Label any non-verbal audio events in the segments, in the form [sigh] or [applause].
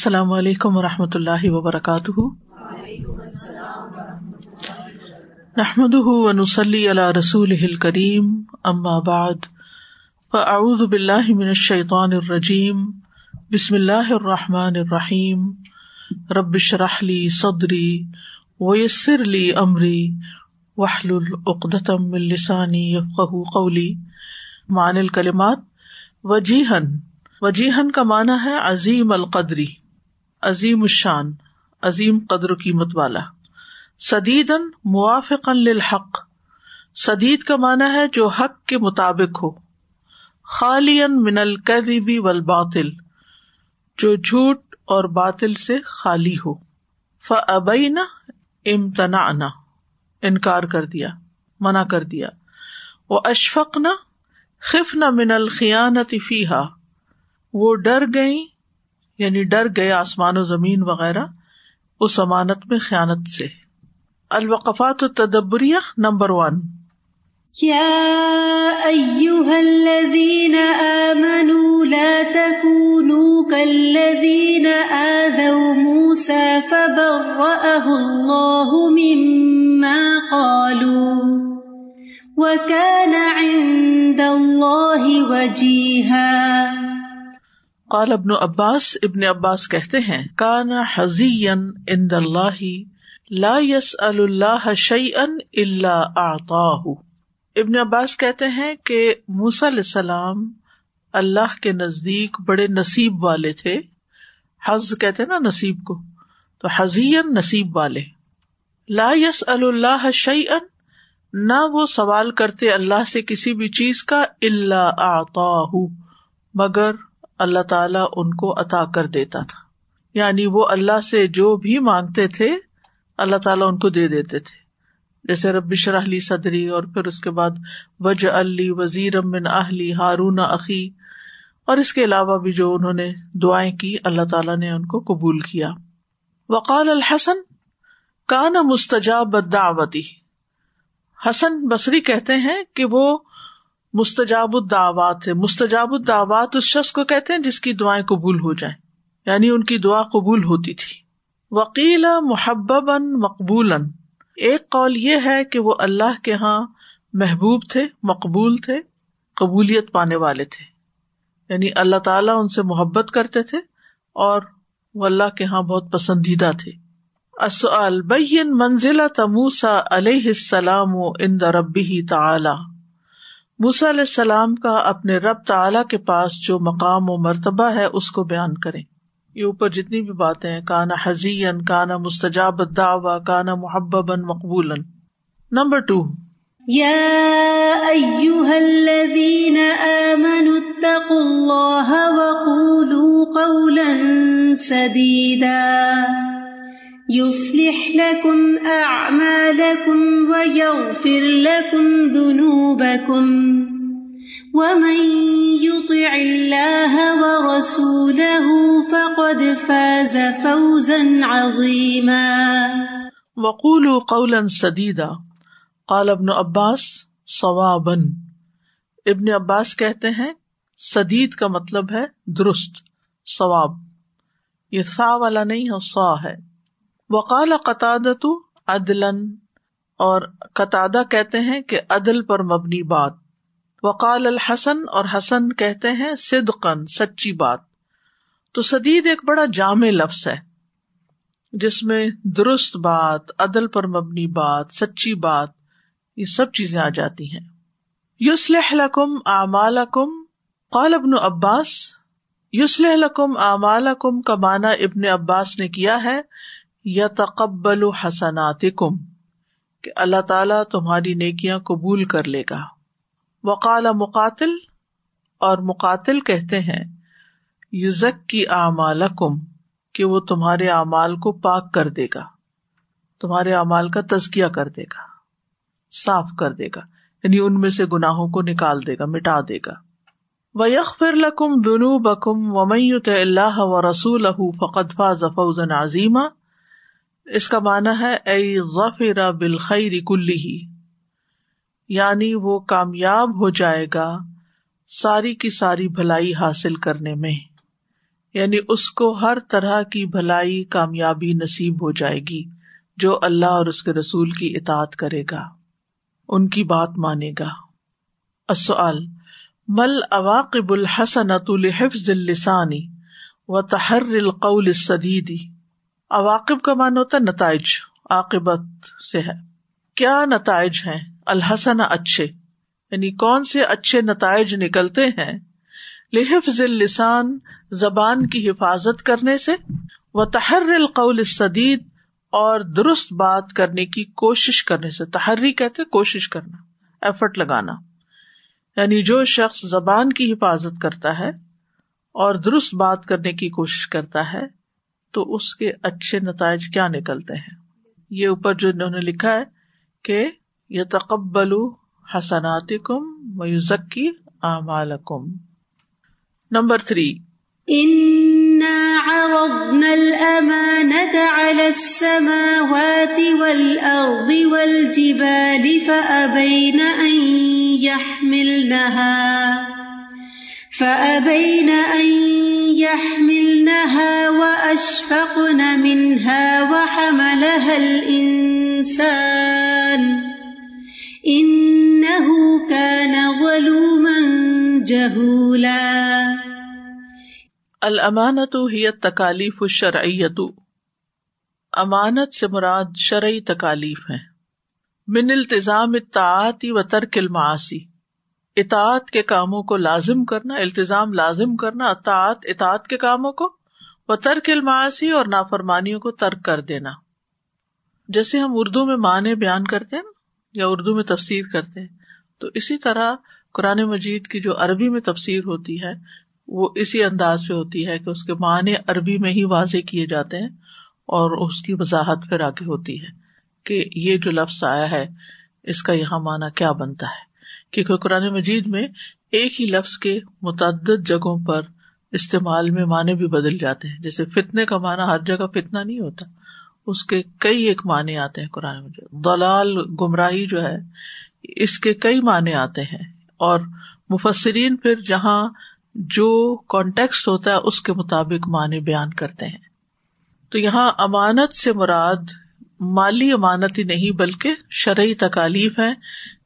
السلام علیکم و رحمۃ اللہ وبرکاتہ۔ نحمد ونسلی علی رسول کریم اما بعد، فاعوذ باللہ من الشیطان الرجیم، بسم اللہ الرحمٰن الرحیم۔ ربش رحلی صدری ویسر لی امری وحل العقدم السانی قولی۔ مان الکلمات وجیحن وجیحن کا معنی ہے عظیم القدری۔ عظیم الشان، عظیم قدر و قیمت والا۔ سدیدن موافق للحق۔ سدید کا معنی ہے جو حق کے مطابق ہو۔ خالی من القیبی والباطل، جو جھوٹ اور باطل سے خالی ہو۔ فبینا امتنا انکار کر دیا، منع کر دیا۔ وہ اشفق نہ خف نہ من الخیانت فیحا وہ ڈر گئی یعنی ڈر گئے آسمان و زمین وغیرہ اس امانت میں خیانت سے۔ الوقفات تدبریہ نمبر ون۔ يا أيها الذين آمنوا لا تكونوا كالذين آذوا موسى فبرأه الله مما قالوا وكان عند الله وجيها قال ابن عباس ابن عباس کہتے ہیں، کانا حزین ان اللہ، لا یس اللہ شعی ان اللہ آتا ابن عباس کہتے ہیں کہ موس علیہ السلام اللہ کے نزدیک بڑے نصیب والے تھے۔ حز کہتے نا نصیب کو، تو حزین نصیب والے۔ لا یس اللہ شعی ان نہ وہ سوال کرتے اللہ سے کسی بھی چیز کا اللہ آتا مگر اللہ تعالیٰ ان کو عطا کر دیتا تھا۔ یعنی وہ اللہ سے جو بھی مانگتے تھے، اللہ تعالیٰ ان کو دے دیتے تھے۔ جیسے ربش رحلی صدری اور پھر اس کے بعد وج علی وزیر امن اہلی ہارون عقی اور اس کے علاوہ بھی جو انہوں نے دعائیں کی، اللہ تعالیٰ نے ان کو قبول کیا۔ وقال الحسن، کان مستجاب دعوتی حسن بصری کہتے ہیں کہ وہ مستجاب الدعوات ہے۔ مستجاب الدعوات اس شخص کو کہتے ہیں جس کی دعائیں قبول ہو جائیں۔ یعنی ان کی دعا قبول ہوتی تھی۔ وکیل محبب مقبول ایک قول یہ ہے کہ وہ اللہ کے یہاں محبوب تھے، مقبول تھے، قبولیت پانے والے تھے۔ یعنی اللہ تعالیٰ ان سے محبت کرتے تھے اور وہ اللہ کے یہاں بہت پسندیدہ تھے۔ بین منزلہ تموسا علیہ السلام و ان ربی تعلی موسا علیہ السلام کا اپنے رب تعلی کے پاس جو مقام و مرتبہ ہے، اس کو بیان کریں۔ یہ اوپر جتنی بھی باتیں ہیں، کانا حزین کانا مستجاب دعوا کانا محبب مقبول نمبر ٹو سدیدا۔ يصلح لكم أعمالكم ويغفر لكم ذنوبكم ومن يطع الله ورسوله فقد فاز فوزا عظيما وقولوا قولا سديدا. قال ابن عباس صوابا. ابن عباس کہتے ہیں، سدید کا مطلب ہے درست ثواب یہ سا والا نہیں ہے، سا ہے. وقال قطع عدل اور قطع کہتے ہیں کہ عدل پر مبنی بات۔ وقال الحسن، اور حسن کہتے ہیں صدقن سچی بات۔ تو سدید ایک بڑا جامع لفظ ہے، جس میں درست بات، عدل پر مبنی بات، سچی بات، یہ سب چیزیں آ جاتی ہیں۔ یوسلح لکم اعمال قال ابن عباس۔ یوسلح لکم اعمال کا معنی ابن عباس نے کیا ہے یا تقبل حسنات کم کہ اللہ تعالیٰ تمہاری نیکیاں قبول کر لے گا۔ وقال مقاتل، اور مقاتل کہتے ہیں یوزک کی اعمال کم کہ وہ تمہارے اعمال کو پاک کر دے گا، تمہارے اعمال کا تزکیہ کر دے گا، صاف کر دے گا یعنی ان میں سے گناہوں کو نکال دے گا، مٹا دے گا۔ و یخ فر لکم دنو بکم ومیت اللہ و رسول فقط فاض فوزن عظیمہ اس کا مانا ہے اے ظفر بالخیر کلی ہی یعنی وہ کامیاب ہو جائے گا ساری کی ساری بھلائی حاصل کرنے میں یعنی اس کو ہر طرح کی بھلائی کامیابی نصیب ہو جائے گی جو اللہ اور اس کے رسول کی اطاعت کرے گا، ان کی بات مانے گا۔ مل اواقب الحسنۃ الحفظ السانی و تحر القول سدیدی اواقب کا مان ہوتا ہے نتائج، عاقبت سے ہے۔ کیا نتائج ہیں؟ الحسن اچھے۔ یعنی کون سے اچھے نتائج نکلتے ہیں؟ لحفظ السان زبان کی حفاظت کرنے سے۔ وہ تحر القول سدید اور درست بات کرنے کی کوشش کرنے سے۔ تحری کہتے کوشش کرنا ایفرٹ لگانا۔ یعنی جو شخص زبان کی حفاظت کرتا ہے اور درست بات کرنے کی کوشش کرتا ہے تو اس کے اچھے نتائج کیا نکلتے ہیں؟ یہ اوپر جو انہوں نے لکھا ہے کہ یہ تقبل حسنات کم میوزکی اعمال کم نمبر تھری۔ عرضنا الأمانة على السماوات والأرض والجبال فأبين أن يحملنها۔ فأبين أن يحملنها وأشفقن منها وحملها الإنسان إنه كان ظلوما جهولا المانت ہی تکالیف شرعیت امانت سے مراد شرعی تکالیف ہے من التظام اطاعتی و ترک المعاصی. اطاعت کے کاموں کو لازم کرنا التظام لازم کرنا، اطاعت اطاعت کے کاموں کو و ترک المعاصی اور نافرمانیوں کو ترک کر دینا۔ جیسے ہم اردو میں معنی بیان کرتے ہیں یا اردو میں تفسیر کرتے ہیں، تو اسی طرح قرآن مجید کی جو عربی میں تفسیر ہوتی ہے، وہ اسی انداز پہ ہوتی ہے کہ اس کے معنی عربی میں ہی واضح کیے جاتے ہیں اور اس کی وضاحت پھر آگے ہوتی ہے کہ یہ جو لفظ آیا ہے، اس کا یہاں معنی کیا بنتا ہے۔ کیونکہ قرآن مجید میں ایک ہی لفظ کے متعدد جگہوں پر استعمال میں معنی بھی بدل جاتے ہیں۔ جیسے فتنے کا معنی ہر جگہ فتنا نہیں ہوتا۔ اس کے کئی ایک معنی آتے ہیں قرآن مجید۔ دلال گمراہی جو ہے، اس کے کئی معنی آتے ہیں۔ اور مفسرین پھر جہاں جو کانٹیکسٹ ہوتا ہے، اس کے مطابق معنی بیان کرتے ہیں۔ تو یہاں امانت سے مراد مالی امانت ہی نہیں بلکہ شرعی تکالیف ہے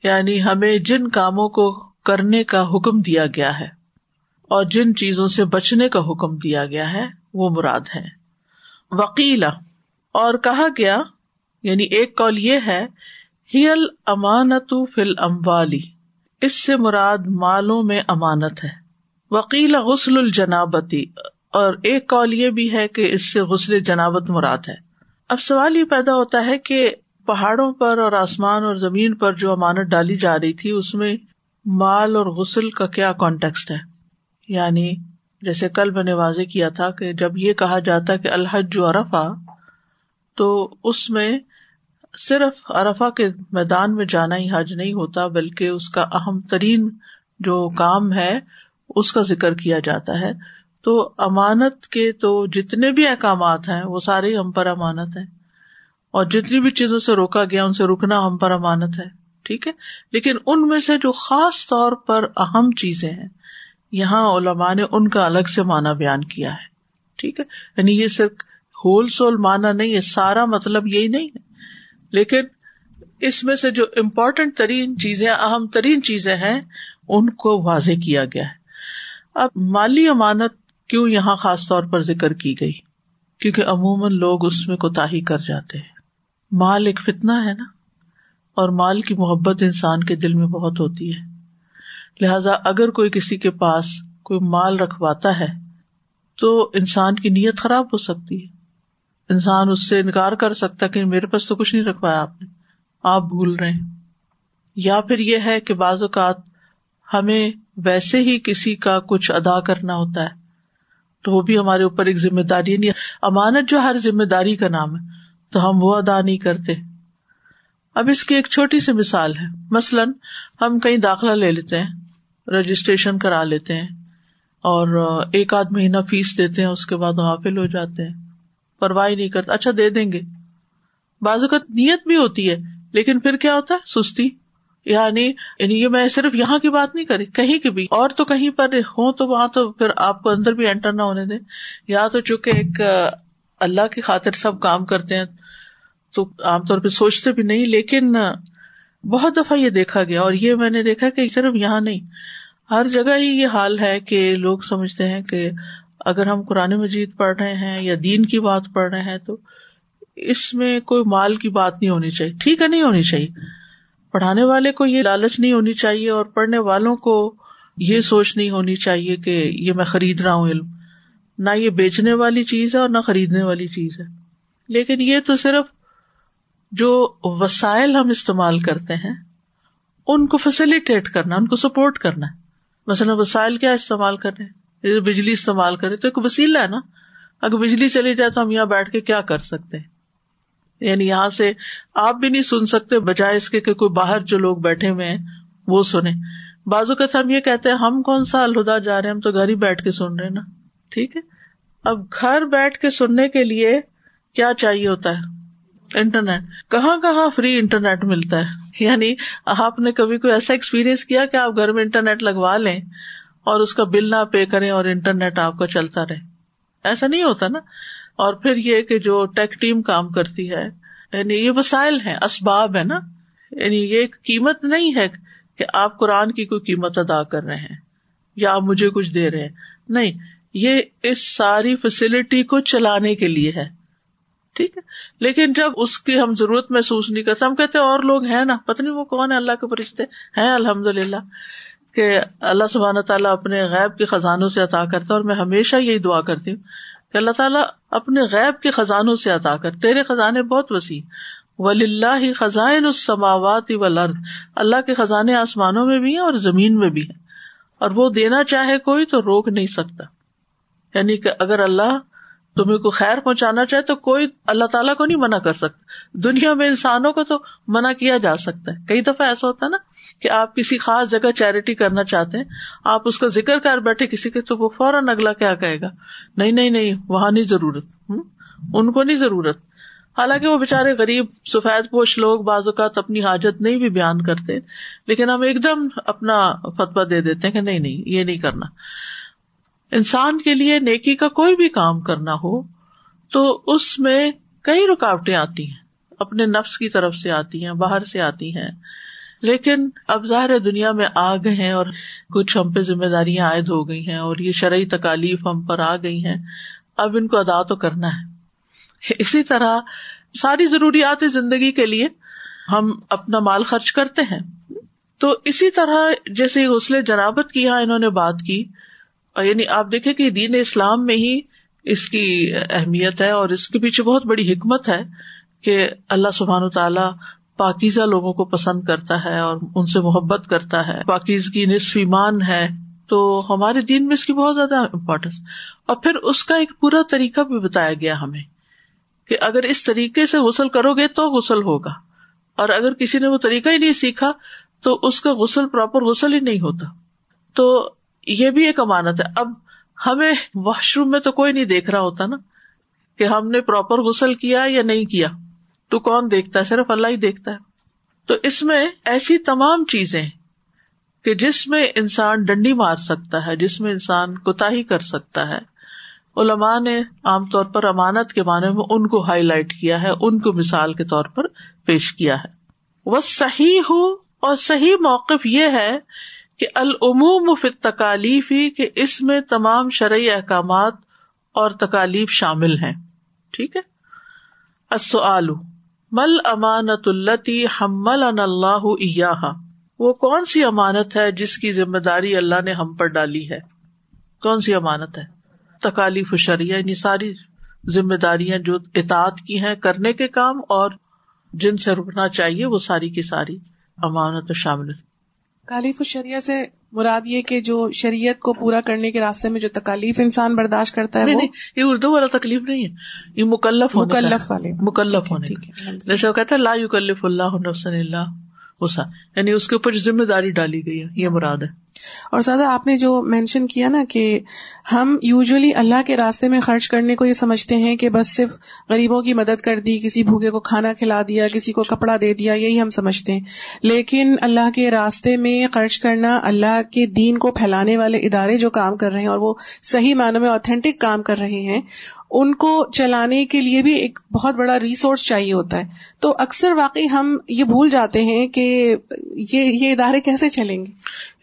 یعنی ہمیں جن کاموں کو کرنے کا حکم دیا گیا ہے اور جن چیزوں سے بچنے کا حکم دیا گیا ہے، وہ مراد ہے وکیلا اور کہا گیا یعنی ایک کال یہ ہے، ہیل امانت فل اموالی اس سے مراد مالوں میں امانت ہے۔ وکیل غسل الجنابتی، اور ایک کال یہ بھی ہے کہ اس سے غسل جنابت مراد ہے۔ اب سوال یہ پیدا ہوتا ہے کہ پہاڑوں پر اور آسمان اور زمین پر جو امانت ڈالی جا رہی تھی، اس میں مال اور غسل کا کیا کانٹیکسٹ ہے؟ یعنی جیسے کل میں نے واضح کیا تھا کہ جب یہ کہا جاتا کہ الحج جو ارفا تو اس میں صرف ارفا کے میدان میں جانا ہی حج نہیں ہوتا، بلکہ اس کا اہم ترین جو کام ہے، اس کا ذکر کیا جاتا ہے۔ تو امانت کے تو جتنے بھی احکامات ہیں، وہ سارے ہم پر امانت ہے اور جتنی بھی چیزوں سے روکا گیا، ان سے رکنا ہم پر امانت ہے، ٹھیک ہے؟ لیکن ان میں سے جو خاص طور پر اہم چیزیں ہیں، یہاں علماء نے ان کا الگ سے مانا بیان کیا ہے، ٹھیک ہے؟ یعنی یہ صرف ہول سول مانا نہیں ہے، سارا مطلب یہی نہیں ہے۔ لیکن اس میں سے جو امپورٹنٹ ترین چیزیں، اہم ترین چیزیں ہیں، ان کو واضح کیا گیا ہے۔ اب مالی امانت کیوں یہاں خاص طور پر ذکر کی گئی؟ کیونکہ عموماً لوگ اس میں کوتا کر جاتے ہیں۔ مال ایک فتنا ہے نا؟ اور مال کی محبت انسان کے دل میں بہت ہوتی ہے۔ لہذا اگر کوئی کسی کے پاس کوئی مال رکھواتا ہے، تو انسان کی نیت خراب ہو سکتی ہے۔ انسان اس سے انکار کر سکتا کہ میرے پاس تو کچھ نہیں رکھوایا آپ نے۔ آپ بھول رہے ہیں۔ یا پھر یہ ہے کہ بعض اوقات ہمیں ویسے ہی کسی کا کچھ ادا کرنا ہوتا ہے۔ تو وہ بھی ہمارے اوپر ایک ذمہ داری نہیں یعنی امانت جو ہر ذمہ داری کا نام ہے۔ تو ہم وہ ادا نہیں کرتے۔ اب اس کی ایک چھوٹی سی مثال ہے۔ مثلاً ہم کہیں داخلہ لے لیتے ہیں، رجسٹریشن کرا لیتے ہیں اور ایک آدھ مہینہ فیس دیتے ہیں، اس کے بعد غافل ہو جاتے ہیں۔ پرواہ نہیں کرتے۔ اچھا دے دیں گے۔ بعض اوقات نیت بھی ہوتی ہے، لیکن پھر کیا ہوتا ہے؟ سستی۔ یعنی یعنی یہ میں صرف یہاں کی بات نہیں کری، کہیں کی بھی۔ اور تو کہیں پر ہوں تو وہاں تو پھر آپ کو اندر بھی انٹر نہ ہونے دیں۔ یا تو چونکہ ایک، اللہ کی خاطر سب کام کرتے ہیں، تو عام طور پہ سوچتے بھی نہیں، لیکن بہت دفعہ یہ دیکھا گیا۔ اور یہ میں نے دیکھا کہ صرف یہاں نہیں، ہر جگہ ہی یہ حال ہے کہ لوگ سمجھتے ہیں کہ اگر ہم قرآن مجید پڑھ رہے ہیں یا دین کی بات پڑھ رہے ہیں تو اس میں کوئی مال کی بات نہیں ہونی چاہیے۔ ٹھیک ہے، نہیں ہونی چاہیے۔ پڑھانے والے کو یہ لالچ نہیں ہونی چاہیے اور پڑھنے والوں کو یہ سوچ نہیں ہونی چاہیے کہ یہ میں خرید رہا ہوں علم۔ نہ یہ بیچنے والی چیز ہے اور نہ خریدنے والی چیز ہے۔ لیکن یہ تو صرف جو وسائل ہم استعمال کرتے ہیں، ان کو فیسلٹیٹ کرنا، ان کو سپورٹ کرنا ہے۔ مثلاً وسائل کیا استعمال کر بجلی استعمال کرے تو ایک وسیلہ ہے نا۔ اگر بجلی چلی جائے تو ہم یہاں بیٹھ کے کیا کر سکتے ہیں؟ یعنی یہاں سے آپ بھی نہیں سن سکتے بجائے اس کے کہ کوئی باہر جو لوگ بیٹھے ہوئے ہیں، وہ سنیں۔ بازو کا ہم یہ کہتے ہیں، ہم کون سا الہدا جا رہے ہیں، ہم تو گھر ہی بیٹھ کے سن رہے نا۔ ٹھیک ہے؟ اب گھر بیٹھ کے سننے کے لیے کیا چاہیے ہوتا ہے؟ انٹرنیٹ۔ کہاں کہاں فری انٹرنیٹ ملتا ہے؟ یعنی آپ نے کبھی کوئی ایسا ایکسپیرئنس کیا کہ آپ گھر میں انٹرنیٹ لگوا لیں اور اس کا بل نہ پے کریں اور انٹرنیٹ آپ کا چلتا رہے؟ ایسا نہیں ہوتا نا۔ اور پھر یہ کہ جو ٹیک ٹیم کام کرتی ہے یعنی یہ وسائل ہے اسباب ہے نا۔ یعنی یہ قیمت نہیں ہے کہ آپ قرآن کی کوئی قیمت ادا کر رہے ہیں یا آپ مجھے کچھ دے رہے ہیں۔ نہیں، یہ اس ساری فیسلٹی کو چلانے کے لیے ہے۔ ٹھیک ہے؟ لیکن جب اس کی ہم ضرورت محسوس نہیں کرتے، ہم کہتے اور لوگ ہیں نا، پتہ نہیں وہ کون ہے اللہ کے فرشتے ہیں الحمد للہ کہ اللہ سبحانہ تعالیٰ اپنے غیب کے خزانوں سے عطا کرتا ہے اور میں ہمیشہ یہی دعا کرتی ہوں۔ اللہ تعالیٰ اپنے غیب کے خزانوں سے عطا کر، تیرے خزانے بہت وسیع۔ ولی اللہ خزائن السماوات والارض اللہ کے خزانے آسمانوں میں بھی ہیں اور زمین میں بھی ہیں۔ اور وہ دینا چاہے کوئی تو روک نہیں سکتا۔ یعنی کہ اگر اللہ تمہیں کو خیر پہنچانا چاہے تو کوئی اللہ تعالیٰ کو نہیں منع کر سکتا۔ دنیا میں انسانوں کو تو منع کیا جا سکتا ہے۔ کئی دفعہ ایسا ہوتا ہے نا کہ آپ کسی خاص جگہ چیریٹی کرنا چاہتے ہیں، آپ اس کا ذکر کر بیٹھے کسی کے، تو وہ فوراً اگلا کیا کہے گا؟ نہیں نہیں نہیں، وہاں نہیں ضرورت ان کو نہیں ضرورت۔ حالانکہ وہ بےچارے غریب، سفید پوش لوگ بعض اوقات اپنی حاجت نہیں بھی بیان کرتے، لیکن ہم ایک دم اپنا فتوا دے دیتے ہیں کہ نہیں نہیں، یہ نہیں کرنا۔ انسان کے لیے نیکی کا کوئی بھی کام کرنا ہو، تو اس میں کئی رکاوٹیں آتی ہیں۔ اپنے نفس کی طرف سے آتی ہیں، باہر سے آتی ہیں۔ لیکن اب ظاہر دنیا میں آ گئے ہیں اور کچھ ہم پہ ذمہ داریاں عائد ہو گئی ہیں اور یہ شرعی تکالیف ہم پر آ گئی ہیں، اب ان کو ادا تو کرنا ہے۔ اسی طرح ساری ضروریات زندگی کے لیے ہم اپنا مال خرچ کرتے ہیں۔ تو اسی طرح جیسے غسل جنابت کی یہاں انہوں نے بات کی یعنی آپ دیکھیں کہ دین اسلام میں ہی اس کی اہمیت ہے اور اس کے پیچھے بہت بڑی حکمت ہے کہ اللہ سبحان تعالیٰ پاکیزہ لوگوں کو پسند کرتا ہے اور ان سے محبت کرتا ہے، پاکیز کی نصف ایمان ہے، تو ہمارے دین میں اس کی بہت زیادہ امپورٹینس اور پھر اس کا ایک پورا طریقہ بھی بتایا گیا ہمیں کہ اگر اس طریقے سے غسل کرو گے تو غسل ہوگا۔ اور اگر کسی نے وہ طریقہ ہی نہیں سیکھا تو اس کا غسل پراپر غسل ہی نہیں ہوتا۔ تو یہ بھی ایک امانت ہے۔ اب ہمیں واش روم میں تو کوئی نہیں دیکھ رہا ہوتا نا کہ ہم نے پراپر غسل کیا یا نہیں کیا۔ تو کون دیکھتا ہے؟ صرف اللہ ہی دیکھتا ہے۔ تو اس میں ایسی تمام چیزیں کہ جس میں انسان ڈنڈی مار سکتا ہے، جس میں انسان کوتا ہی کر سکتا ہے۔ علماء نے عام طور پر امانت کے معنی میں ان کو ہائی لائٹ کیا ہے، ان کو مثال کے طور پر پیش کیا ہے۔ وہ صحیح ہو اور صحیح موقف یہ ہے کہ العموم فی تکالیف ہی کہ اس میں تمام شرعی احکامات اور تکالیف شامل ہیں۔ ٹھیک ہے؟ مل امانت التی حمل اللہ وہ کون سی امانت ہے جس کی ذمہ داری اللہ نے ہم پر ڈالی ہے؟ کون سی امانت ہے؟ تکالیف شریعہ یعنی ساری ذمہ داریاں جو اطاعت کی ہیں کرنے کے کام اور جن سے رکنا چاہیے وہ ساری کی ساری امانت شامل کالیف الشریعہ سے مراد یہ کہ جو شریعت کو پورا کرنے کے راستے میں جو تکالیف انسان برداشت کرتا ہے یہ اردو والا تکلیف نہیں ہے یہ مکلف مکلف والے۔ مکلف ہونے جیسے وہ کہتا ہے لا یکلف اللہ حسن اللہ وسا یعنی اس کے اوپر ذمہ داری ڈالی گئی ہے، یہ مراد ہے۔ اور زیادہ آپ نے جو مینشن کیا نا کہ ہم یوزلی اللہ کے راستے میں خرچ کرنے کو یہ سمجھتے ہیں کہ بس صرف غریبوں کی مدد کر دی، کسی بھوکے کو کھانا کھلا دیا، کسی کو کپڑا دے دیا، یہی ہم سمجھتے ہیں۔ لیکن اللہ کے راستے میں خرچ کرنا اللہ کے دین کو پھیلانے والے ادارے جو کام کر رہے ہیں اور وہ صحیح معنوں میں اوتھینٹک کام کر رہے ہیں۔ ان کو چلانے کے لیے بھی ایک بہت بڑا ریسورس چاہیے ہوتا ہے۔ تو اکثر واقعی ہم یہ بھول جاتے ہیں کہ یہ یہ ادارے کیسے چلیں گے؟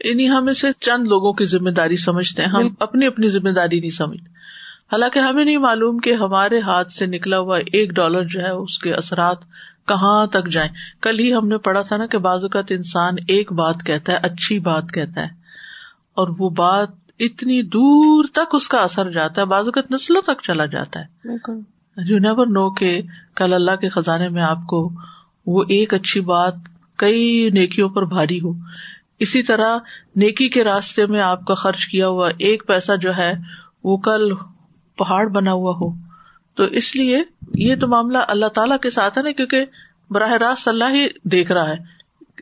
یعنی ہم اسے چند لوگوں کی ذمہ داری سمجھتے ہیں۔ ہم اپنی اپنی ذمہ داری نہیں سمجھتے۔ حالانکہ ہمیں نہیں معلوم کہ ہمارے ہاتھ سے نکلا ہوا ایک ڈالر جو ہے اس کے اثرات کہاں تک جائیں۔ کل ہی ہم نے پڑھا تھا نا کہ بعض اوقات انسان ایک بات کہتا ہے اچھی بات کہتا ہے اور وہ بات اتنی دور تک اس کا اثر جاتا ہے بعض اوقات نسلوں تک چلا جاتا ہے۔ یو نیور نو کہ کل اللہ کے خزانے میں آپ کو وہ ایک اچھی بات کئی نیکیوں پر بھاری ہو۔ اسی طرح نیکی کے راستے میں آپ کا خرچ کیا ہوا ایک پیسہ جو ہے وہ کل پہاڑ بنا ہوا ہو۔ تو اس لیے یہ تو معاملہ اللہ تعالی کے ساتھ ہے نا کیونکہ براہ راست اللہ ہی دیکھ رہا ہے۔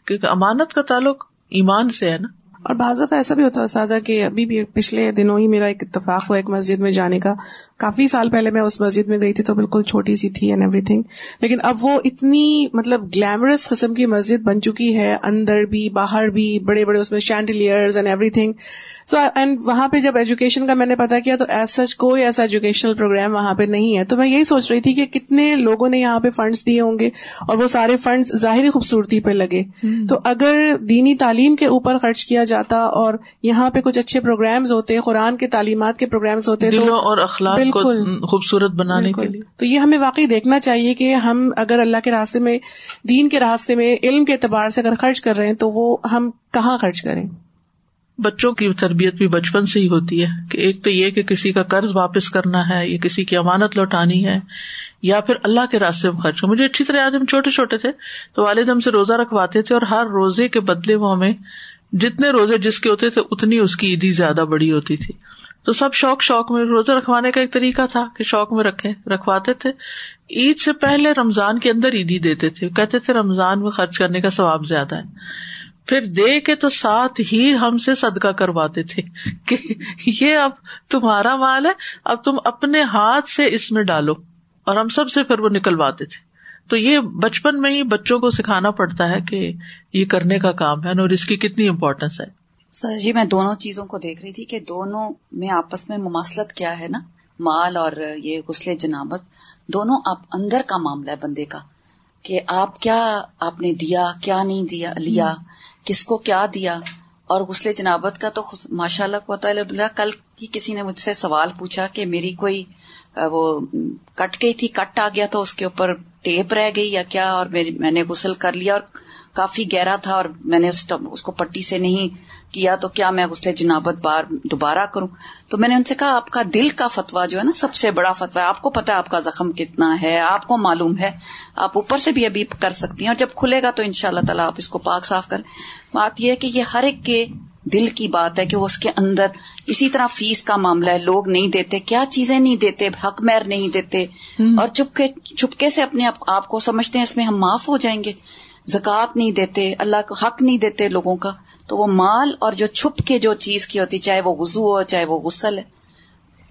کیونکہ امانت کا تعلق ایمان سے ہے نا۔ اور بعض دفعہ ایسا بھی ہوتا ہے استاذہ کہ ابھی بھی پچھلے دنوں ہی میرا ایک اتفاق ہوا ایک مسجد میں جانے کا کافی سال پہلے میں اس مسجد میں گئی تھی تو بالکل چھوٹی سی تھی اینڈ ایوری تھنگ لیکن اب وہ اتنی مطلب گلیمرس قسم کی مسجد بن چکی ہے اندر بھی باہر بھی بڑے بڑے اس میں chandeliers and every thing so and وہاں پہ جب ایجوکیشن کا میں نے پتا کیا تو ایز سچ کوئی ایسا ایجوکیشنل پروگرام وہاں پہ نہیں ہے۔ تو میں یہی سوچ رہی تھی کہ کتنے لوگوں نے یہاں پہ فنڈس دیے ہوں گے اور وہ سارے فنڈس ظاہری خوبصورتی پہ لگے۔ تو اگر دینی تعلیم کے اوپر خرچ کیا جاتا اور یہاں پہ کچھ اچھے پروگرامز ہوتے قرآن کے تعلیمات کے پروگرامز ہوتے تو اور اخلاق کو خوبصورت بنانے کے لیے۔ تو یہ ہمیں واقعی دیکھنا چاہیے کہ ہم اگر اللہ کے راستے میں دین کے راستے میں علم کے اعتبار سے اگر خرچ کر رہے ہیں تو وہ ہم کہاں خرچ کریں؟ بچوں کی تربیت بھی بچپن سے ہی ہوتی ہے کہ ایک تو یہ کہ کسی کا قرض واپس کرنا ہے یا کسی کی امانت لوٹانی ہے یا پھر اللہ کے راستے میں خرچ مجھے اچھی طرح یاد ہم چھوٹے چھوٹے تھے تو والد ہم سے روزہ رکھواتے تھے اور ہر روزے کے بدلے وہ ہمیں جتنے روزے جس کے ہوتے تھے اتنی اس کی عیدی زیادہ بڑی ہوتی تھی۔ تو سب شوق شوق میں روزہ رکھوانے کا ایک طریقہ تھا کہ شوق میں رکھے، رکھواتے تھے۔ عید سے پہلے رمضان کے اندر عیدی دیتے تھے، کہتے تھے رمضان میں خرچ کرنے کا ثواب زیادہ ہے۔ پھر دے کے تو ساتھ ہی ہم سے صدقہ کرواتے تھے کہ یہ اب تمہارا مال ہے، اب تم اپنے ہاتھ سے اس میں ڈالو۔ اور ہم سب سے پھر وہ نکلواتے تھے۔ تو یہ بچپن میں ہی بچوں کو سکھانا پڑتا ہے کہ یہ کرنے کا کام ہے اور اس کی کتنی امپورٹینس ہے۔ سر جی میں دونوں چیزوں کو دیکھ رہی تھی کہ دونوں میں آپس میں مماثلت کیا ہے نا؟ مال اور یہ غسل جنابت دونوں آپ اندر کا معاملہ ہے بندے کا کہ آپ کیا آپ نے دیا کیا نہیں دیا لیا کس کو کیا دیا؟ اور غسل جنابت کا تو ماشاء اللہ کل ہی کسی نے مجھ سے سوال پوچھا کہ میری کوئی وہ کٹ گئی تھی کٹ آ گیا تو اس کے اوپر ٹیپ رہ گئی یا کیا اور میں نے غسل کر لیا اور کافی گہرا تھا اور میں نے اس کو پٹی سے نہیں کیا تو کیا میں غسل جنابت بار دوبارہ کروں؟ تو میں نے ان سے کہا آپ کا دل کا فتوا جو ہے نا سب سے بڑا فتوا ہے۔ آپ کو پتا آپ کا زخم کتنا ہے آپ کو معلوم ہے۔ آپ اوپر سے بھی ابھی کر سکتی ہیں اور جب کھلے گا تو ان شاء اللہ تعالیٰ آپ اس کو پاک صاف کریں۔ بات یہ ہے کہ یہ ہر ایک کے دل کی بات ہے کہ وہ اس کے اندر اسی طرح فیس کا معاملہ ہے۔ لوگ نہیں دیتے کیا چیزیں نہیں دیتے حق میر نہیں دیتے۔ اور چپکے چپکے سے اپنے آپ کو سمجھتے ہیں اس میں ہم معاف ہو جائیں گے۔ زکوٰۃ نہیں دیتے اللہ کو حق نہیں دیتے لوگوں کا تو وہ مال اور جو چھپ کے جو چیز کی ہوتی چاہے وہ وضو ہو چاہے وہ غسل ہے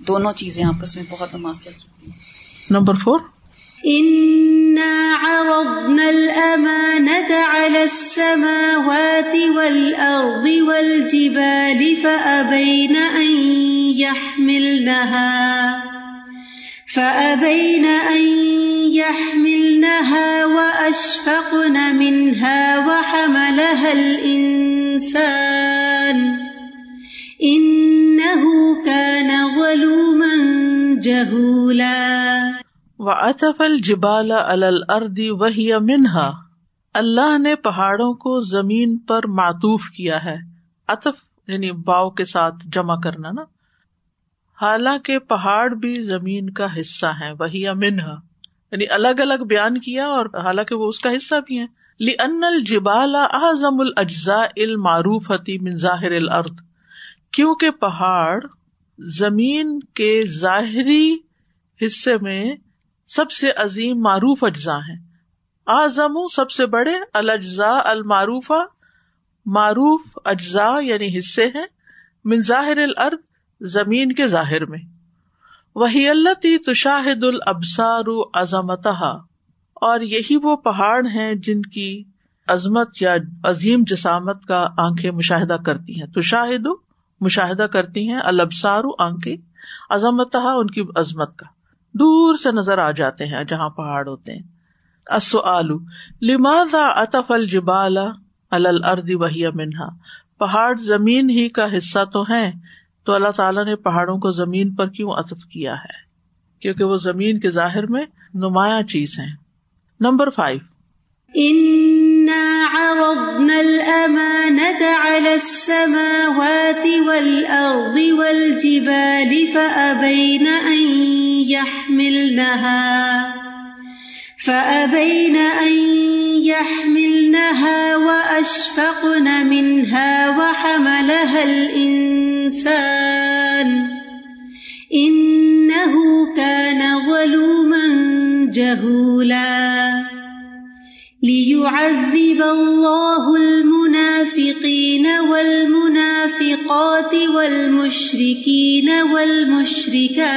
دونوں چیزیں آپس میں بہت نماز چل نمبر فور؟ عرضنا الأمانة على السماوات والأرض والجبال فأبين أن يحملنها فأبين أن يحملنها وأشفقن منها وحملها الإنسان إنه كان ظلوما جهولا وعطف الجبال على الأرض وهي منها۔ اللہ نے پہاڑوں کو زمین پر معطوف کیا ہے۔ عطف یعنی باؤ کے ساتھ جمع کرنا نا۔ حالانکہ پہاڑ بھی زمین کا حصہ ہے وہی امنہ یعنی الگ الگ بیان کیا اور حالانکہ وہ اس کا حصہ بھی ہے لی الجبال اعظم الجزا المعروف من ظاہر الارض کیونکہ پہاڑ زمین کے ظاہری حصے میں سب سے عظیم معروف اجزاء ہیں۔ اعظم سب سے بڑے الجزا المعروفہ معروف اجزاء یعنی حصے ہیں۔ من ظاہر الارض زمین کے ظاہر میں۔ وہی اللہ تی تشاہد الابسار عظمت اور یہی وہ پہاڑ ہیں جن کی عظمت یا عظیم جسامت کا آنکھیں مشاہدہ کرتی ہیں۔ تشاہد مشاہدہ کرتی ہیں البسار آنکھیں عظمت ان کی عظمت کا۔ دور سے نظر آ جاتے ہیں جہاں پہاڑ ہوتے ہیں۔ السؤال، لماذا اطف الجبال على الارض وهي منها پہاڑ زمین ہی کا حصہ تو ہے تو اللہ تعالیٰ نے پہاڑوں کو زمین پر کیوں اطف کیا ہے؟ کیونکہ وہ زمین کے ظاہر میں نمایاں چیز ہیں۔ Number five. عرضنا الأمانة على السماوات والأرض والجبال فأبين أن يحملنها فأبين أن يحملنها وأشفقن منها وحملها الإنسان إنه كان ظلوما جهولا ليعذب الله المنافقين والمنافقات والمشركين والمشركات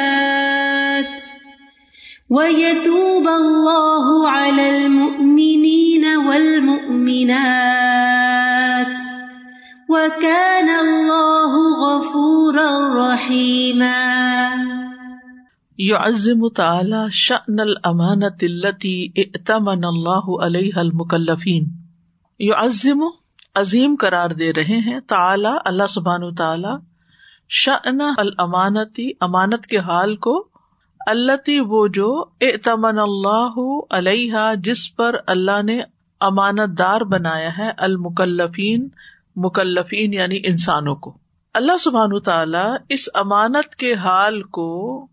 ويتوب الله على المؤمنين والمؤمنات وكان الله غفورا رحيما یو تعالی شن الامانت التی اتمن اللہ علیہ المکلفین یو عزم عظیم قرار دے رہے ہیں تعالی اللہ سبحان تعالی شن الامانتی امانت کے حال کو اللہ وہ جو اتمن اللہ علیہ جس پر اللہ نے امانت دار بنایا ہے، المکلفین مکلفین یعنی انسانوں کو۔ اللہ سبحان تعالی اس امانت کے حال کو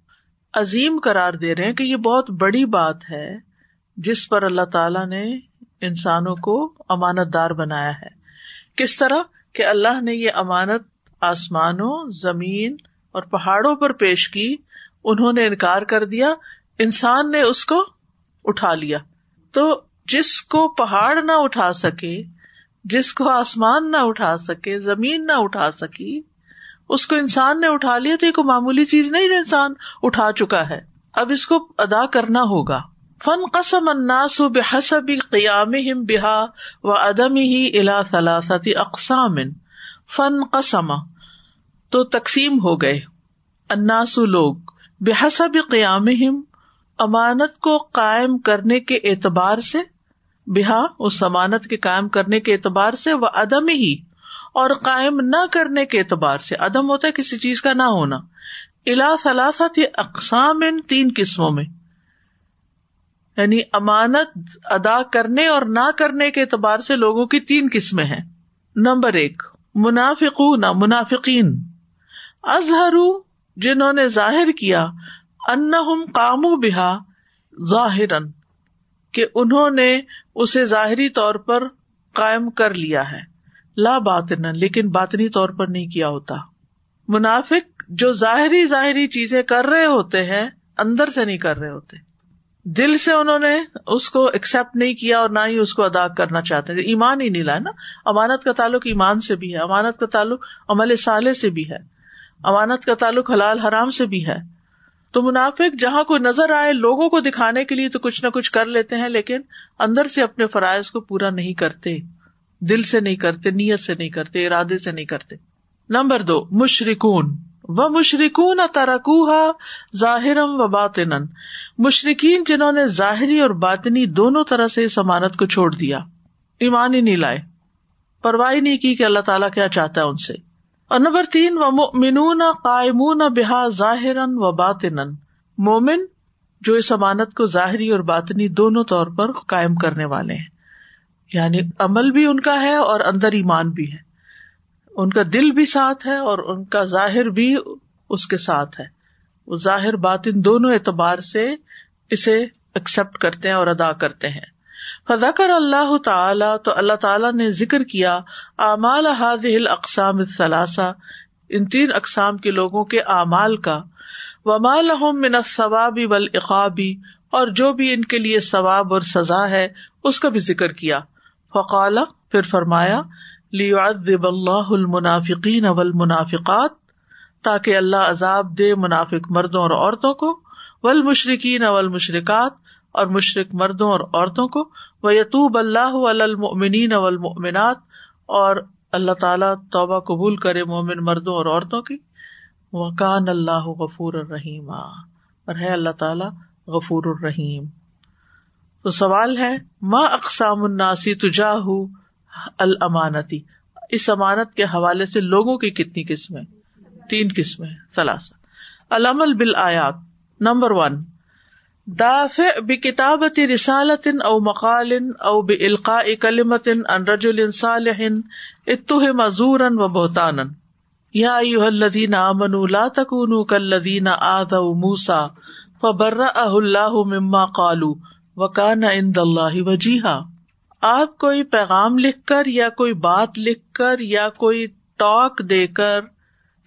عظیم قرار دے رہے ہیں کہ یہ بہت بڑی بات ہے جس پر اللہ تعالی نے انسانوں کو امانت دار بنایا ہے۔ کس طرح؟ کہ اللہ نے یہ امانت آسمانوں، زمین اور پہاڑوں پر پیش کی، انہوں نے انکار کر دیا، انسان نے اس کو اٹھا لیا۔ تو جس کو پہاڑ نہ اٹھا سکے جس کو آسمان نہ اٹھا سکے، زمین نہ اٹھا سکی، اس کو انسان نے اٹھا لیا تو ایک معمولی چیز نہیں جو انسان اٹھا چکا ہے۔ اب اس کو ادا کرنا ہوگا۔ فن قسم اناس و بحسب قیام بحا و ادم ہی الا ثلاثتی اقسام فن قسم۔ تو تقسیم ہو گئے۔ اناسو لوگ۔ بحسب قیام امانت کو قائم کرنے کے اعتبار سے بحا اس امانت کے قائم کرنے کے اعتبار سے وہ عدم ہی، اور قائم نہ کرنے کے اعتبار سے۔ عدم ہوتا ہے کسی چیز کا نہ ہونا۔ الا ثلاثت اقسام ان تین قسموں میں۔ یعنی امانت ادا کرنے اور نہ کرنے کے اعتبار سے لوگوں کی تین قسمیں ہیں۔ نمبر ایک منافق نہ منافقین۔ اظہر جنہوں نے ظاہر کیا ان کامو بہا ظاہر کہ انہوں نے اسے ظاہری طور پر قائم کر لیا ہے۔ لا بات لیکن باطنی طور پر نہیں کیا ہوتا۔ منافق جو ظاہری ظاہری چیزیں کر رہے ہوتے ہیں، اندر سے نہیں کر رہے ہوتے۔ دل سے انہوں نے اس کو ایکسپٹ نہیں کیا اور نہ ہی اس کو ادا کرنا چاہتے ایمان ہی نہیں لائے نا۔ امانت کا تعلق ایمان سے بھی ہے۔ امانت کا تعلق عمل سالے سے بھی ہے۔ امانت کا تعلق حلال حرام سے بھی ہے۔ تو منافق جہاں کوئی نظر آئے لوگوں کو دکھانے کے لیے تو کچھ نہ کچھ کر لیتے ہیں، لیکن اندر سے اپنے فرائض کو پورا نہیں کرتے، دل سے نہیں کرتے، نیت سے نہیں کرتے، ارادے سے نہیں کرتے۔ نمبر دو مشرقن و مشرقن ترکوہا ظاہر و باطن مشرقین جنہوں نے ظاہری اور باطنی دونوں طرح سے اس امانت کو چھوڑ دیا۔ ایمان ہی نہیں لائے۔ پرواہ نہیں کی کہ اللہ تعالیٰ کیا چاہتا ہے ان سے۔ اور نمبر تین و منون قائمون بحا ظاہر و باطن مومن جو اس امانت کو ظاہری اور باطنی دونوں طور پر قائم کرنے والے ہیں۔ یعنی عمل بھی ان کا ہے اور اندر ایمان بھی ہے۔ ان کا دل بھی ساتھ ہے اور ان کا ظاہر بھی اس کے ساتھ ہے۔ وہ ظاہر بات ان دونوں اعتبار سے اسے ایکسپٹ کرتے ہیں اور ادا کرتے ہیں۔ فضاکر اللہ تعالی تو اللہ تعالیٰ نے ذکر کیا اعمال حاض اقسام ثلاثہ ان تین اقسام کے لوگوں کے اعمال کا۔ وما لهم من الثواب والعقاب اور جو بھی ان کے لیے ثواب اور سزا ہے، اس کا بھی ذکر کیا۔ فقال، پھر فرمایا لیعذب اللہ المنافقین والمنافقات، تاکہ اللہ عذاب دے منافق مردوں اور عورتوں کو والمشرکین والمشرکات اور مشرق مردوں اور عورتوں کو وہ یتوب اللہ المؤمنین والمؤمنات، اور اللہ تعالیٰ توبہ قبول کرے مومن مردوں اور عورتوں کی۔ وہ کان اللہ غفور الرحیم اور ہے اللہ تعالیٰ غفور الرحیم تو سوال ہے، ما اقسام الناسی تجاہ الامانتی اس امانت کے حوالے سے لوگوں کی کتنی قسمیں؟ تین قسمیں، ثلاثہ۔ العمل بالآیات نمبر ون۔ دافع بکتابت رسالت او مقال او بالقاء کلمت ان رجل صالح اتهم زورا و بہتانا. یا ایوہ الذین آمنوا لا تکونوا کالذین آذوا موسیٰ فبرأہ اللہ مما قالوا وکان عند اللہ وجیہا. آپ کوئی پیغام لکھ کر یا کوئی بات لکھ کر یا کوئی ٹاک دے کر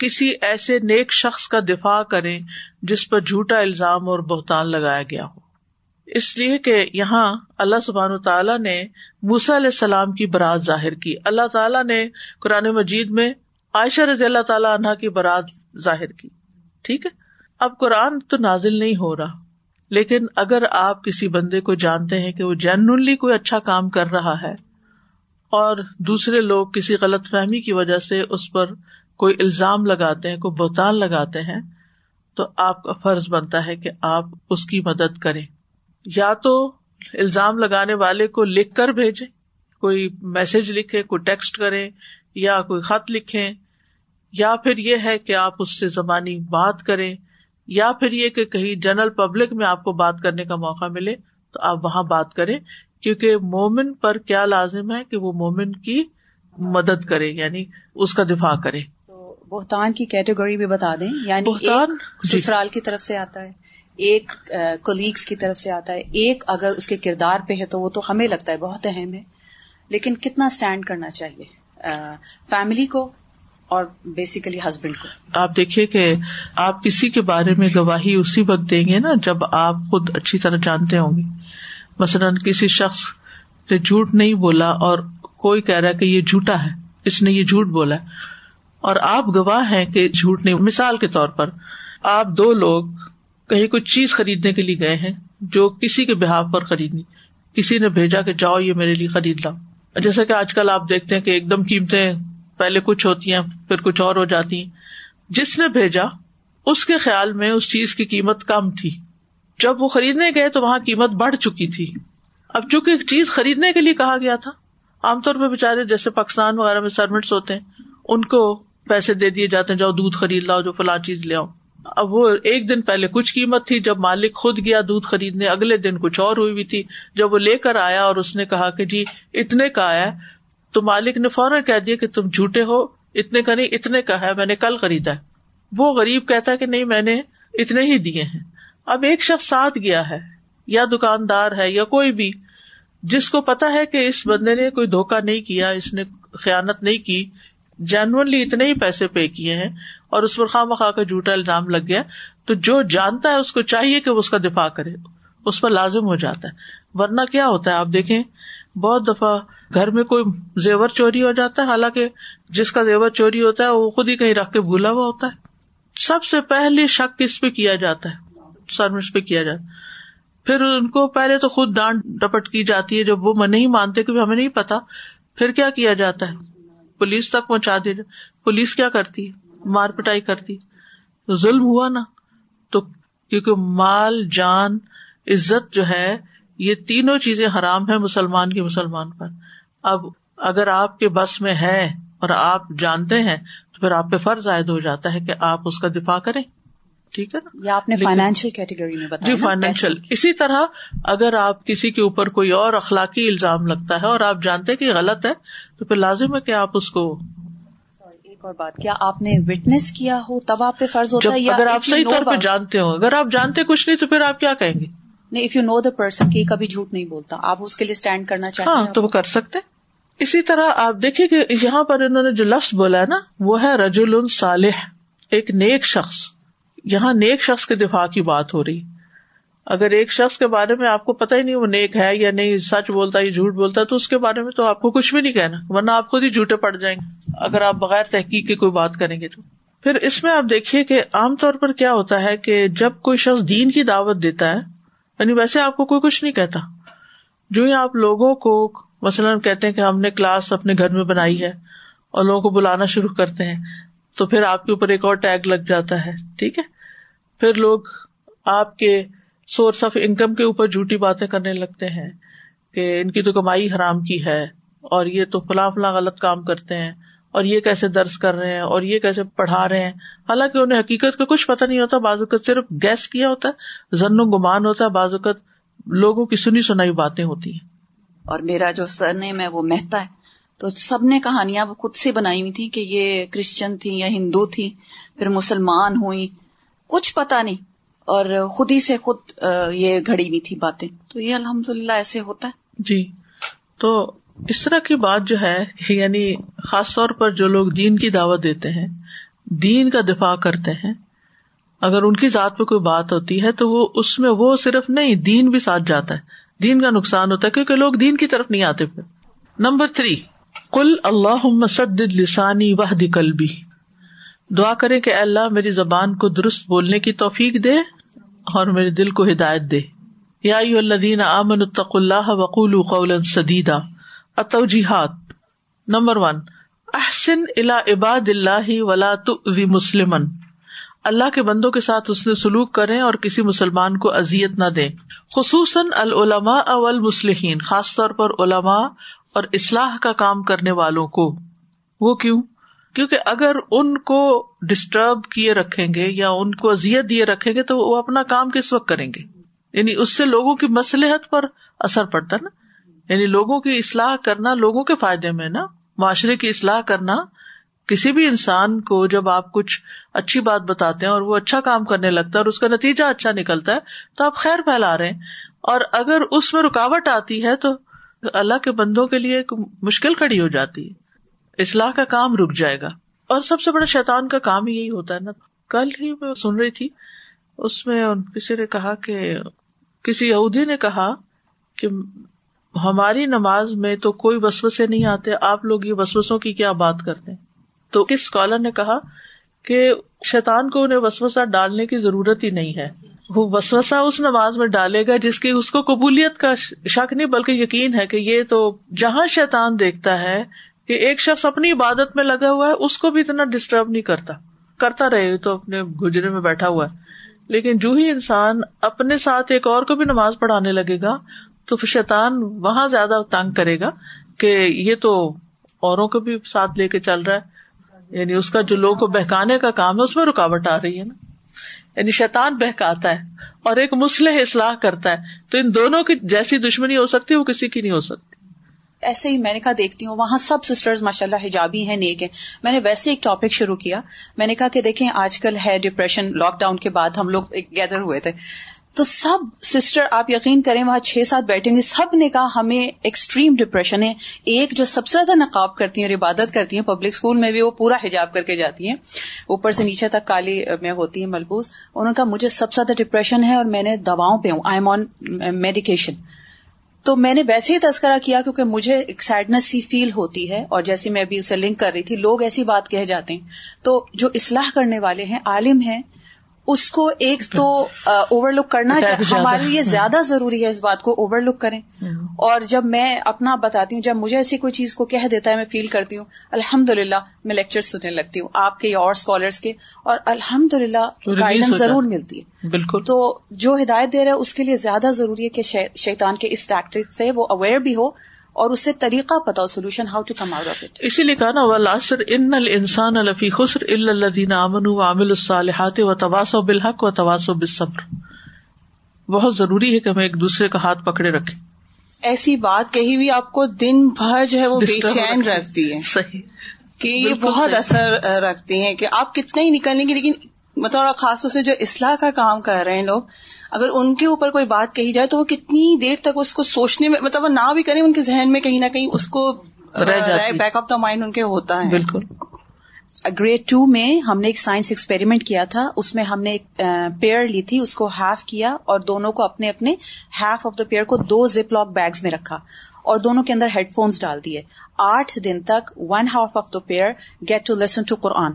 کسی ایسے نیک شخص کا دفاع کریں جس پر جھوٹا الزام اور بہتان لگایا گیا ہو۔ اس لیے کہ یہاں اللہ سبحان تعالیٰ نے موسا علیہ السلام کی برات ظاہر کی۔ اللہ تعالیٰ نے قرآن مجید میں عائشہ رضی اللہ تعالیٰ عنہ کی برات ظاہر کی۔ ٹھیک ہے؟ اب قرآن تو نازل نہیں ہو رہا، لیکن اگر آپ کسی بندے کو جانتے ہیں کہ وہ جینلی کوئی اچھا کام کر رہا ہے اور دوسرے لوگ کسی غلط فہمی کی وجہ سے اس پر کوئی الزام لگاتے ہیں، کوئی بہتان لگاتے ہیں، تو آپ کا فرض بنتا ہے کہ آپ اس کی مدد کریں۔ یا تو الزام لگانے والے کو لکھ کر بھیجے کوئی میسج لکھے کوئی ٹیکسٹ کریں، یا کوئی خط لکھیں۔ یا پھر یہ ہے کہ آپ اس سے زبانی بات کریں، یا پھر یہ کہ کہیں جنرل پبلک میں آپ کو بات کرنے کا موقع ملے، تو آپ وہاں بات کریں۔ کیونکہ مومن پر کیا لازم ہے کہ وہ مومن کی مدد کرے یعنی اس کا دفاع کرے۔ بہتان کی کیٹیگری بھی بتا دیں یعنی بہتان؟ جی۔ سسرال کی طرف سے آتا ہے ایک کولیگس کی طرف سے آتا ہے ایک اگر اس کے کردار پہ ہے تو وہ تو ہمیں لگتا ہے بہت اہم ہے لیکن کتنا اسٹینڈ کرنا چاہیے؟ فیملی کو اور بیسیکلی ہسبینڈ کو۔ آپ دیکھیے کہ آپ کسی کے بارے میں گواہی اسی وقت دیں گے نا جب آپ خود اچھی طرح جانتے ہوں گے۔ مثلاً کسی شخص نے جھوٹ نہیں بولا اور کوئی کہہ رہا ہے کہ یہ جھوٹا ہے اس نے یہ جھوٹ بولا ہے۔ اور آپ گواہ ہیں کہ جھوٹ نہیں مثال کے طور پر، آپ دو لوگ کہیں کوئی چیز خریدنے کے لیے گئے ہیں جو کسی کے بہاف پر خریدنی۔ کسی نے بھیجا کہ جاؤ یہ میرے لیے خرید لاؤ۔ جیسا کہ آج کل آپ دیکھتے ہیں کہ ایک دم قیمتیں پہلے کچھ ہوتی ہیں، پھر کچھ اور ہو جاتی ہیں۔ جس نے بھیجا، اس کے خیال میں اس چیز کی قیمت کم تھی۔ جب وہ خریدنے گئے تو وہاں قیمت بڑھ چکی تھی۔ اب چونکہ چیز خریدنے کے لیے کہا گیا تھا، عام طور پہ بےچارے جیسے پاکستان وغیرہ میں سروینٹس ہوتے ہیں، ان کو پیسے دے دیے جاتے ہیں، جاؤ دودھ خرید لاؤ، جو فلاں چیز لے آؤ۔ اب وہ ایک دن پہلے کچھ قیمت تھی، جب مالک خود گیا دودھ خریدنے، اگلے دن کچھ اور ہوئی ہوئی تھی۔ جب وہ لے کر آیا اور اس نے کہا کہ جی اتنے کا آیا تو مالک نے فوراً کہہ دیا کہ تم جھوٹے ہو، اتنے کا نہیں، اتنے کا ہے، میں نے کل خریدا ہے۔ وہ غریب کہتا ہے کہ نہیں، میں نے اتنے ہی دیے ہیں۔ اب ایک شخص ساتھ گیا ہے، یا دکاندار ہے، یا کوئی بھی، جس کو پتا ہے کہ اس بندے نے کوئی دھوکا نہیں کیا، اس نے خیالت نہیں کی جینونلی اتنے ہی پیسے پے کیے ہیں اور اس پر خواہ مخواہ کا جھوٹا الزام لگ گیا تو جو جانتا ہے اس کو چاہیے کہ وہ اس کا دفاع کرے، اس پر لازم ہو جاتا ہے۔ ورنہ کیا ہوتا ہے؟ آپ دیکھیں، بہت دفعہ گھر میں کوئی زیور چوری ہو جاتا ہے، حالانکہ جس کا زیور چوری ہوتا ہے، وہ خود ہی کہیں رکھ کے بھولا ہوا ہوتا ہے۔ سب سے پہلے شک کس پہ کیا جاتا ہے؟ سروس پہ کیا جاتا ہے۔ پھر ان کو پہلے تو خود ڈانٹ ڈپٹ کی جاتی ہے، جب وہ نہیں مانتے کہ ہمیں نہیں پتا۔ پھر کیا کیا جاتا ہے؟ پولیس تک پہنچا دی پولیس کیا کرتی؟ ہے مار پٹائی کرتی۔ تو ظلم ہوا نا؟ تو کیونکہ مال، جان، عزت جو ہے، یہ تینوں چیزیں حرام ہے مسلمان کے مسلمان پر۔ اب اگر آپ کے بس میں ہے اور آپ جانتے ہیں، تو پھر آپ پہ فرض عائد ہو جاتا ہے کہ آپ اس کا دفاع کریں۔ ٹھیک ہے نا؟ یا آپ نے فائنینشیل کیٹیگری میں جی فائنینشیل اسی طرح اگر آپ کسی کے اوپر کوئی اور اخلاقی الزام لگتا ہے اور آپ جانتے کہ غلط ہے تو پھر لازم ہے کہ آپ اس کو ایک اور بات کیا آپ نے وٹنس کیا ہو تب آپ پہ فرض ہوتا ہے اگر آپ صحیح طور پہ جانتے ہو اگر آپ جانتے کچھ نہیں تو پھر آپ کیا کہیں گے؟ نہیں if you know the person کی کبھی جھوٹ نہیں بولتا آپ اس کے لیے اسٹینڈ کرنا چاہتے ہاں تو وہ کر سکتے اسی طرح آپ دیکھیے کہ یہاں پر انہوں نے جو لفظ بولا ہے نا وہ ہے رجول صالح ایک نیک شخص۔ یہاں نیک شخص کے دفاع کی بات ہو رہی۔ اگر ایک شخص کے بارے میں آپ کو پتا ہی نہیں وہ نیک ہے یا نہیں، سچ بولتا ہے جھوٹ بولتا ہے تو اس کے بارے میں تو آپ کو کچھ بھی نہیں کہنا، ورنہ آپ خود ہی جھوٹے پڑ جائیں گے۔ اگر آپ بغیر تحقیق کی کوئی بات کریں گے تو۔ پھر اس میں آپ دیکھیے کہ عام طور پر کیا ہوتا ہے کہ جب کوئی شخص دین کی دعوت دیتا ہے یعنی ویسے آپ کو کوئی کچھ نہیں کہتا۔ جو ہی آپ لوگوں کو مثلاً کہتے ہیں کہ ہم نے کلاس اپنے گھر میں بنائی ہے اور لوگوں کو بلانا شروع کرتے ہیں تو پھر آپ کے اوپر ایک اور ٹیگ لگ جاتا ہے، ٹھیک ہے؟ پھر لوگ آپ کے سورس آف انکم کے اوپر جھوٹی باتیں کرنے لگتے ہیں کہ ان کی تو کمائی حرام کی ہے اور یہ تو فلاں فلاں غلط کام کرتے ہیں اور یہ کیسے درج کر رہے ہیں اور یہ کیسے پڑھا رہے ہیں۔ حالانکہ انہیں حقیقت کا کچھ پتا نہیں ہوتا، بعض اوقات صرف گیس کیا ہوتا ہے، زن و گمان ہوتا ہے، بعض اوقات لوگوں کی سنی سنائی باتیں ہوتی ہیں۔ اور میرا جو سر نیم ہے وہ مہتا ہے۔ تو سب نے کہانیاں وہ خود سے بنائی ہوئی تھی کہ یہ کرسچن تھی یا ہندو تھی پھر مسلمان ہوئی کچھ پتا نہیں، اور خود ہی سے خود یہ گھڑی ہوئی تھی باتیں۔ تو یہ الحمد للہ ایسے ہوتا ہے۔ جی۔ تو اس طرح کی بات جو ہے یعنی خاص طور پر جو لوگ دین کی دعوت دیتے ہیں، دین کا دفاع کرتے ہیں، اگر ان کی ذات پہ کوئی بات ہوتی ہے تو وہ اس میں وہ صرف نہیں، دین بھی ساتھ جاتا ہے۔ دین کا نقصان ہوتا ہے، کیونکہ لوگ دین کی طرف نہیں آتے پھر۔ Number three. کل اللہ مسد لسانی وح کلبی دعا کرے کہ اللہ میری زبان کو درست بولنے کی توفیق دے اور میرے دل کو ہدایت دے۔ یا الدین امن الطق اللہ وقول قول سدیدہ اتوجیحات نمبر ون، احسن الا عباد اللہ ولا مسلم اللہ کے بندوں کے ساتھ اس نے سلوک کرے اور کسی مسلمان کو ازیت نہ دے خصوصاً العلماء اول مسلحین خاص طور پر علماء اور اصلاح کا کام کرنے والوں کو۔ وہ کیوں؟ کیونکہ اگر ان کو ڈسٹرب کیے رکھیں گے یا ان کو ازیت دیے رکھیں گے تو وہ اپنا کام کس وقت کریں گے؟ یعنی اس سے لوگوں کی مسلحت پر اثر پڑتا نا؟ یعنی لوگوں کی اصلاح کرنا لوگوں کے فائدے میں نا؟ معاشرے کی اصلاح کرنا۔ کسی بھی انسان کو جب آپ کچھ اچھی بات بتاتے ہیں اور وہ اچھا کام کرنے لگتا ہے اور اس کا نتیجہ اچھا نکلتا ہے، تو آپ خیر پھیلا رہے ہیں۔ اور اگر اس میں رکاوٹ آتی ہے تو اللہ کے بندوں کے لیے ایک مشکل کھڑی ہو جاتی ہے۔ اصلاح کا کام رک جائے گا۔ اور سب سے بڑا شیطان کا کام یہی ہوتا ہے نا۔ کل ہی میں سن رہی تھی، اس میں کسی نے کہا کہ، کسی یہودی نے کہا کہ ہماری نماز میں تو کوئی وسوسے نہیں آتے، آپ لوگ یہ وسوسوں کی کیا بات کرتے تو کس اسکالر نے کہا کہ شیطان کو انہیں وسوسا ڈالنے کی ضرورت ہی نہیں ہے۔ وہ وسوسا اس نماز میں ڈالے گا جس کی اس کو قبولیت کا شک نہیں، بلکہ یقین ہے کہ یہ تو جہاں شیطان دیکھتا ہے کہ ایک شخص اپنی عبادت میں لگا ہوا ہے، اس کو بھی اتنا ڈسٹرب نہیں کرتا۔ کرتا رہے تو اپنے گجرے میں بیٹھا ہوا ہے۔ لیکن جو ہی انسان اپنے ساتھ ایک اور کو بھی نماز پڑھانے لگے گا، تو شیطان وہاں زیادہ تنگ کرے گا کہ یہ تو اوروں کو بھی ساتھ لے کے چل رہا ہے۔ یعنی اس کا جو لوگوں کو بہکانے کا کام ہے، اس میں رکاوٹ آ رہی ہے نا۔ یعنی شیطان بہکاتا ہے اور ایک مسلح اصلاح کرتا ہے، تو ان دونوں کی جیسی دشمنی ہو سکتی ہے، وہ کسی کی نہیں ہو سکتی۔ ایسے ہی میں نے کہا دیکھتی ہوں، وہاں سب سسٹر ماشاء اللہ حجابی ہیں، نیک ہیں۔ میں نے ویسے ایک ٹاپک شروع کیا۔ میں نے کہا کہ دیکھیں، آج کل ہے ڈپریشن لاک ڈاؤن کے بعد ہم لوگ گیدر ہوئے تھے۔ تو سب سسٹر آپ یقین کریں، وہاں چھ سات بیٹھیں گے، سب نے کہا ہمیں ایکسٹریم ڈپریشن ہے ایک جو سب سے زیادہ نقاب کرتی ہیں اور عبادت کرتی ہیں پبلک اسکول میں بھی، وہ پورا حجاب کر کے جاتی ہیں۔ اوپر سے نیچے تک کالی میں ہوتی ہیں ملبوس۔ انہوں نے کہا، مجھے سب سے زیادہ ڈپریشن ہے اور میں نے دواؤں پہ ہوں۔ آئی ایم آن میڈیکیشن تو میں نے ویسے ہی تذکرہ کیا کیونکہ مجھے ایک سیڈنس ہی فیل ہوتی ہے۔ اور جیسے میں ابھی اسے لنک کر رہی تھی، لوگ ایسی بات کہہ جاتے ہیں۔ تو جو اصلاح کرنے والے ہیں، عالم ہیں اس کو ایک تو اوور لک کرنا ہمارے لیے زیادہ ضروری ہے اس بات کو اوور لک کریں اور جب میں اپنا بتاتی ہوں جب مجھے ایسی کوئی چیز کو کہہ دیتا ہے میں فیل کرتی ہوں الحمد للہ میں لیکچر سننے لگتی ہوں آپ کے اور اسکالرس کے اور الحمد للہ گائیڈنس ضرور ملتی ہے۔ بالکل۔ تو جو ہدایت دے رہا ہے اس کے لیے زیادہ ضروری ہے کہ شیطان کے اس ٹیکٹک سے وہ اویئر بھی ہو اور اسے طریقہ پتا solution how to come out of it اسی لیے کہا نا ولاسر ان السان الفی خسر الدین امن و عامل الصالحات و تواسو بالحق و تواسو بالصبر. بہت ضروری ہے کہ ہمیں ایک دوسرے کا ہاتھ پکڑے رکھے ایسی بات کہی ہوئی آپ کو دن بھر جو ہے وہ بے چین رکھتی ہے صحیح۔ کہ یہ بہت اثر رکھتی ہیں کہ آپ کتنا ہی نکلیں گے لیکن مطلب خاص طور سے جو اصلاح کا کام کر رہے ہیں لوگ اگر ان کے اوپر کوئی بات کہی جائے تو وہ کتنی دیر تک اس کو سوچنے میں مطلب وہ نہ بھی کریں ان کے ذہن میں کہیں نہ کہیں اس کو بیک آف دا مائنڈ ان کے ہوتا ہے۔ بالکل۔ گریڈ ٹو میں ہم نے ایک سائنس ایکسپیریمنٹ کیا تھا اس میں ہم نے ایک پیئر لی تھی اس کو ہاف کیا اور دونوں کو اپنے اپنے ہاف آف دا پیئر کو دو زپ لاک بیگز میں رکھا اور دونوں کے اندر ہیڈ فونس ڈال دیے۔ آٹھ دن تک one half of the pair get to listen to Quran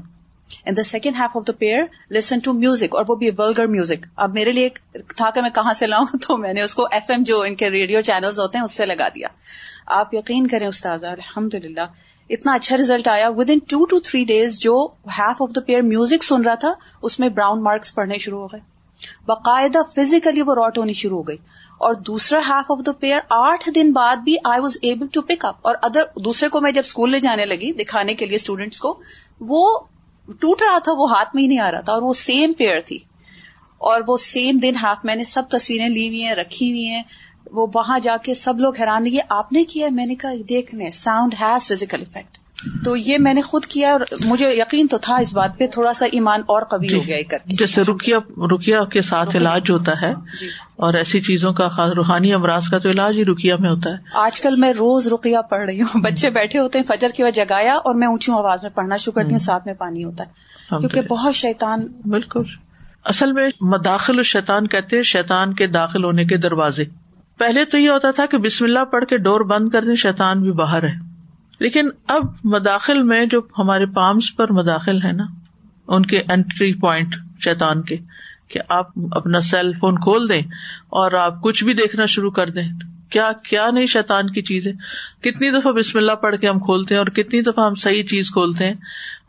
and the second half of the pair listen to music اور وہ بھی ولگر میوزک اب میرے لیے تھا کہ میں کہاں سے لاؤں [laughs] تو میں نے اس کو ایف ایم جو ان کے ریڈیو چینلز ہوتے ہیں اس سے لگا دیا. آپ یقین کریں استاذ الحمد للہ اتنا اچھا ریزلٹ آیا. Within two two three days جو half of the pair music سن رہا تھا، اس میں براؤن مارکس پڑھنے شروع ہو گئے. باقاعدہ فزیکلی وہ راٹ ہونی شروع ہو گئی. اور دوسرا ہاف آف دا پیئر آٹھ دن بعد بھی I was able to pick up اور ادر، دوسرے کو میں جب اسکول لے جانے لگی، دکھانے کے لیے اسٹوڈینٹس کو، وہ ٹوٹ رہا تھا، وہ ہاتھ میں ہی نہیں آ رہا تھا، اور وہ سیم پیئر تھی۔ اور وہ سیم دن ہاف میں نے سب تصویریں لی ہوئی ہیں، رکھی ہوئی ہیں۔ وہ وہاں جا کے سب لوگ حیران، یہ آپ نے کیا میں نے کہا دیکھنے ساؤنڈ ہیز فزیکل افیکٹ تو یہ میں نے خود کیا اور مجھے یقین تو تھا اس بات پہ تھوڑا سا ایمان اور قوی ہو گیا کر جیسے رکیا رکیا کے ساتھ علاج ہوتا ہے جی۔ اور ایسی چیزوں کا خاص روحانی امراض کا تو علاج ہی رکیا میں ہوتا ہے۔ آج کل میں روز رکیا پڑھ رہی ہوں۔ بچے بیٹھے ہوتے ہیں فجر کی وجہ جگایا اور میں اونچی آواز میں پڑھنا شروع کرتی ہوں ساتھ میں پانی ہوتا ہے۔ کیونکہ بہت شیطان بالکل۔ اصل میں مداخل شیطان کہتے ہیں شیطان کے داخل ہونے کے دروازے۔ پہلے تو یہ ہوتا تھا کہ بسم اللہ پڑھ کے ڈور بند کر دیں شیطان بھی باہر ہے۔ لیکن اب مداخل میں جو ہمارے پامس پر مداخل ہے نا، ان کے اینٹری پوائنٹ شیطان کے، کہ آپ اپنا سیل فون کھول دیں اور آپ کچھ بھی دیکھنا شروع کر دیں۔ کیا کیا نہیں شیطان کی چیز ہے کتنی دفعہ بسم اللہ پڑھ کے ہم کھولتے ہیں اور کتنی دفعہ ہم صحیح چیز کھولتے ہیں۔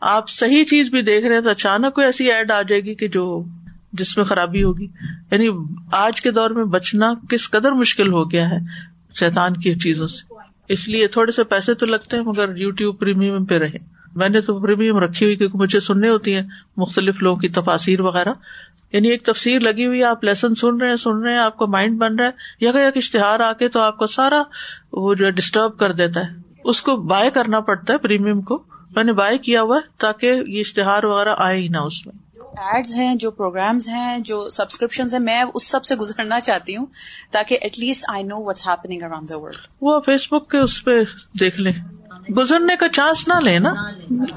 آپ صحیح چیز بھی دیکھ رہے ہیں تو اچانک کوئی ایسی ایڈ آ جائے گی کہ جو جس میں خرابی ہوگی۔ یعنی آج کے دور میں بچنا کس قدر مشکل ہو گیا ہے شیطان کی چیزوں سے۔ اس لیے تھوڑے سے پیسے تو لگتے ہیں، مگر یو ٹیوب پریمیم پہ رہے میں نے تو پریمیم رکھی ہوئی کیونکہ مجھے سننے ہوتی ہیں مختلف لوگوں کی تفاصیر وغیرہ۔ یعنی ایک تفصیل لگی ہوئی آپ لیسن سن رہے ہیں، سن رہے ہیں، آپ کا مائنڈ بن رہا ہے۔ یا یک اشتہار آ کے تو آپ کا سارا وہ جو ڈسٹرب کر دیتا ہے۔ اس کو بائی کرنا پڑتا ہے پریمیم کو۔ میں نے بائی کیا ہوا تاکہ یہ اشتہار وغیرہ آئے ہی نہ اس میں۔ ایڈز ہیں، جو پروگرامز ہیں، جو سبسکرپشن ہیں، میں اس سب سے گزرنا چاہتی ہوں تاکہ at least I know what's happening around the world وہ فیس بک کے اس پہ دیکھ لیں۔ گزرنے کا چانس نہ لے نا۔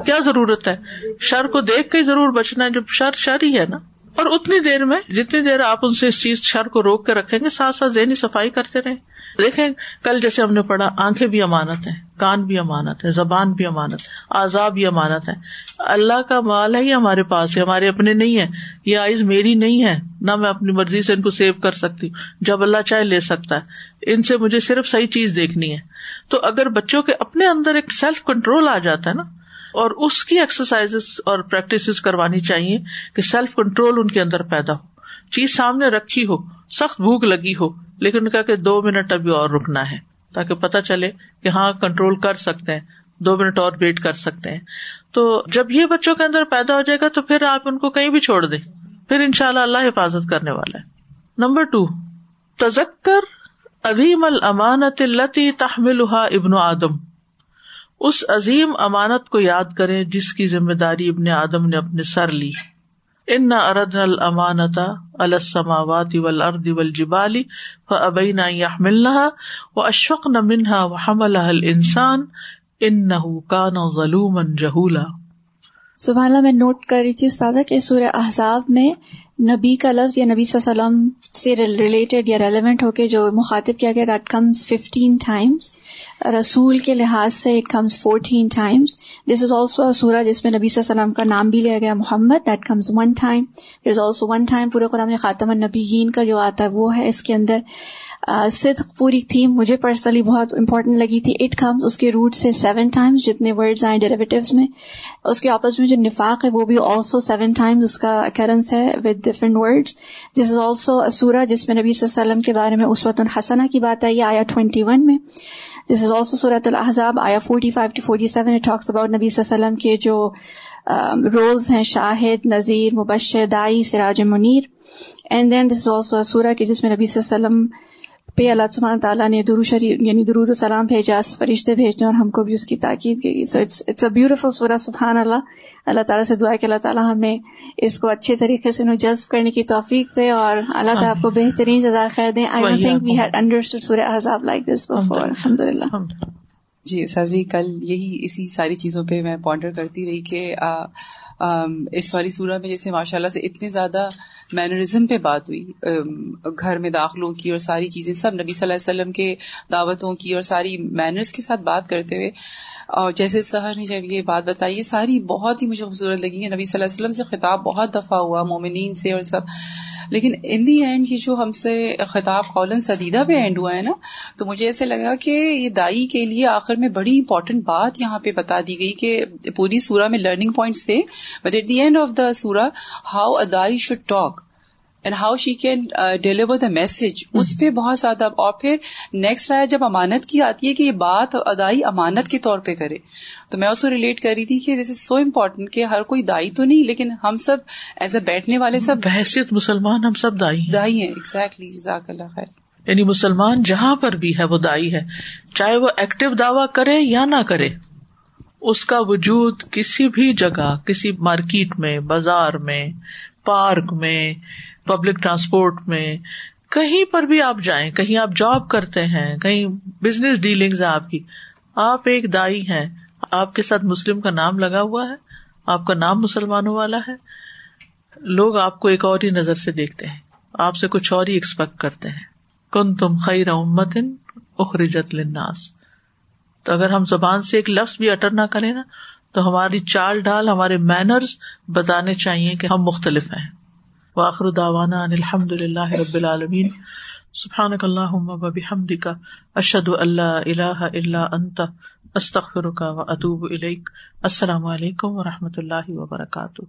کیا ضرورت ہے؟ شر کو دیکھ کے ضرور بچنا ہے۔ جب شر شر ہی ہے نا۔ اور اتنی دیر میں جتنی دیر آپ ان سے اس چیز شر کو روک کے رکھیں گے، ساتھ ساتھ ذہنی صفائی کرتے رہے دیکھیں کل جیسے ہم نے پڑھا، آنکھیں بھی امانت ہے کان بھی امانت ہے زبان بھی امانت ہے آزاد بھی امانت ہے اللہ کا مال ہے یہ ہمارے پاس ہے، ہمارے اپنے نہیں ہے یہ آئز میری نہیں ہے، نہ میں اپنی مرضی سے ان کو سیو کر سکتی ہوں۔ جب اللہ چاہے لے سکتا ہے۔ ان سے مجھے صرف صحیح چیز دیکھنی ہے۔ تو اگر بچوں کے اپنے اندر ایک سیلف کنٹرول آ جاتا ہے نا، اور اس کی ایکسرسائز اور پریکٹس کروانی چاہیے کہ سیلف کنٹرول ان کے اندر پیدا ہو۔ چیز سامنے رکھی ہو، سخت بھوک لگی ہو، لیکن کہا کہ دو منٹ ابھی اور رکنا ہے، تاکہ پتا چلے کہ ہاں کنٹرول کر سکتے ہیں، دو منٹ اور ویٹ کر سکتے ہیں۔ تو جب یہ بچوں کے اندر پیدا ہو جائے گا، تو پھر آپ ان کو کہیں بھی چھوڑ دیں۔ پھر ان شاء اللہ اللہ حفاظت کرنے والا ہے۔ نمبر ٹو تزکر عظیم المانت التی تحمل ابن آدم۔ اس عظیم امانت کو یاد کرے جس کی ذمہ داری ابن آدم نے اپنے سر لی۔ ان نہ اردن المانتا السماوات والارض والجبال فابین يحملنها واشفقن منها وحملها الانسان انه كان ظلوما جهولا۔ سبحان اللہ، میں نوٹ کر رہی تھی، استاذہ، کہ سورہ احزاب میں نبی کا لفظ یا نبی صلی اللہ علیہ وسلم سے ریلیٹڈ یا ریلیونٹ ہو کے جو مخاطب کیا گیا دیٹ کمز ففٹین ٹائمس رسول کے لحاظ سے it comes fourteen times this is also سورہ جس میں نبی صلی اللہ علیہ وسلم کا نام بھی لیا گیا، Muhammad. That comes one time there is also one time پورے قرآن خاتم النبیین کا جو آتا ہے وہ ہے اس کے اندر. صدق پوری تھیم مجھے پرسنلی بہت امپورٹنٹ لگی تھی۔ اٹ کمز اس کے روٹ سے سیون ٹائمس جتنے ورڈز آئے ڈیریویٹوز میں۔ اس کے آپس میں جو نفاق ہے، وہ بھی آلسو سیون ٹائمز اس کا اکرنس ہے with different words this is also سورہ جس میں نبی صلی اللہ علیہ وسلم کے بارے میں اس وقت الحسنہ کی بات ہے یہ آیا ٹوینٹی ون میں۔ دس از آلسو سورت الحضاب آیا forty five to forty seven talks about نبی صلی اللہ علیہ وسلم کے جو رولز ہیں، شاہد، نذیر، مبشر، دائی، Siraj Munir. And then this is also سورہ کے جس میں نبی صلی اللہ علیہ وسلم پہ اللہ سبحانہ تعالیٰ نے درو شریف یعنی درود و سلام بھیجا فرشتے بھیجنے اور ہم کو بھی اس کی تاکید کی so it's it's a beautiful سورہ سبحان اللہ اللہ تعالیٰ سے دعا کہ اللہ تعالیٰ ہمیں اس کو اچھے طریقے سے جذب کرنے کی توفیق دے اور اللہ تعالیٰ آپ کو بہترین جزا خیر دیں I don't think we had understood سورہ احزاب لائک دس بفور الحمد للہ جی سازی کل یہی اسی ساری چیزوں پہ میں پونڈر کرتی رہی کہ اس والی صورت میں جیسے ماشاء اللہ سے اتنے زیادہ مینرزم پہ بات ہوئی گھر میں داخلوں کی اور ساری چیزیں، سب نبی صلی اللہ علیہ وسلم کے دعوتوں کی اور ساری مینرز کے ساتھ بات کرتے ہوئے، اور جیسے سہر نے جب یہ بات بتائی، یہ ساری بہت ہی مجھے خوبصورت لگی ہے نبی صلی اللہ علیہ وسلم سے خطاب بہت دفعہ ہوا، مومنین سے اور سب۔ لیکن ان دی اینڈ یہ جو ہم سے خطاب قولن سدیدہ پہ اینڈ ہوا ہے نا، تو مجھے ایسے لگا کہ یہ دائی کے لیے آخر میں بڑی امپورٹنٹ بات یہاں پہ بتا دی گئی کہ پوری سورہ میں لرننگ پوائنٹس تھے but at the end of the سورہ ہاؤ ادائی دائی should talk and how she can deliver the message اس پہ بہت زیادہ اور پھر نیکسٹ آیا جب امانت کی آتی ہے کہ یہ بات ادائی امانت کے طور پہ کرے. تو میں اس کو ریلیٹ کر رہی تھی کہ دس از سو امپورٹنٹ کہ ہر کوئی دائی تو نہیں لیکن ہم سب ایز اے بیٹھنے والے سب بحثیت مسلمان ہم سب دائی دائی ہیں ایگزیکٹلی جزاک اللہ خیر۔ یعنی مسلمان جہاں پر بھی ہے وہ دائی ہے۔ چاہے وہ ایکٹیو دعوی کرے یا نہ کرے اس کا وجود کسی بھی جگہ کسی مارکیٹ میں بازار میں پارک میں پبلک ٹرانسپورٹ میں کہیں پر بھی آپ جائیں، کہیں آپ جاب کرتے ہیں، کہیں بزنس ڈیلنگ ہے آپ کی، آپ ایک دائی ہیں، آپ کے ساتھ مسلم کا نام لگا ہوا ہے، آپ کا نام مسلمانوں والا ہے۔ لوگ آپ کو ایک اور ہی نظر سے دیکھتے ہیں، آپ سے کچھ اور ہی ایکسپیکٹ کرتے ہیں۔ کن تم خیر امتن اخرجت لناس تو اگر ہم زبان سے ایک لفظ بھی اٹر نہ کریں نا، تو ہماری چال ڈال، ہمارے مینرز بتانے چاہیے کہ ہم مختلف ہیں۔ وآخر دعوانا ان الحمد للہ رب العالمین. سبحانک اللہم و بحمدک. کا ان لا الہ الا انت. استغفرک و اتوب الیک. السلام علیکم و رحمۃ اللہ وبرکاتہ.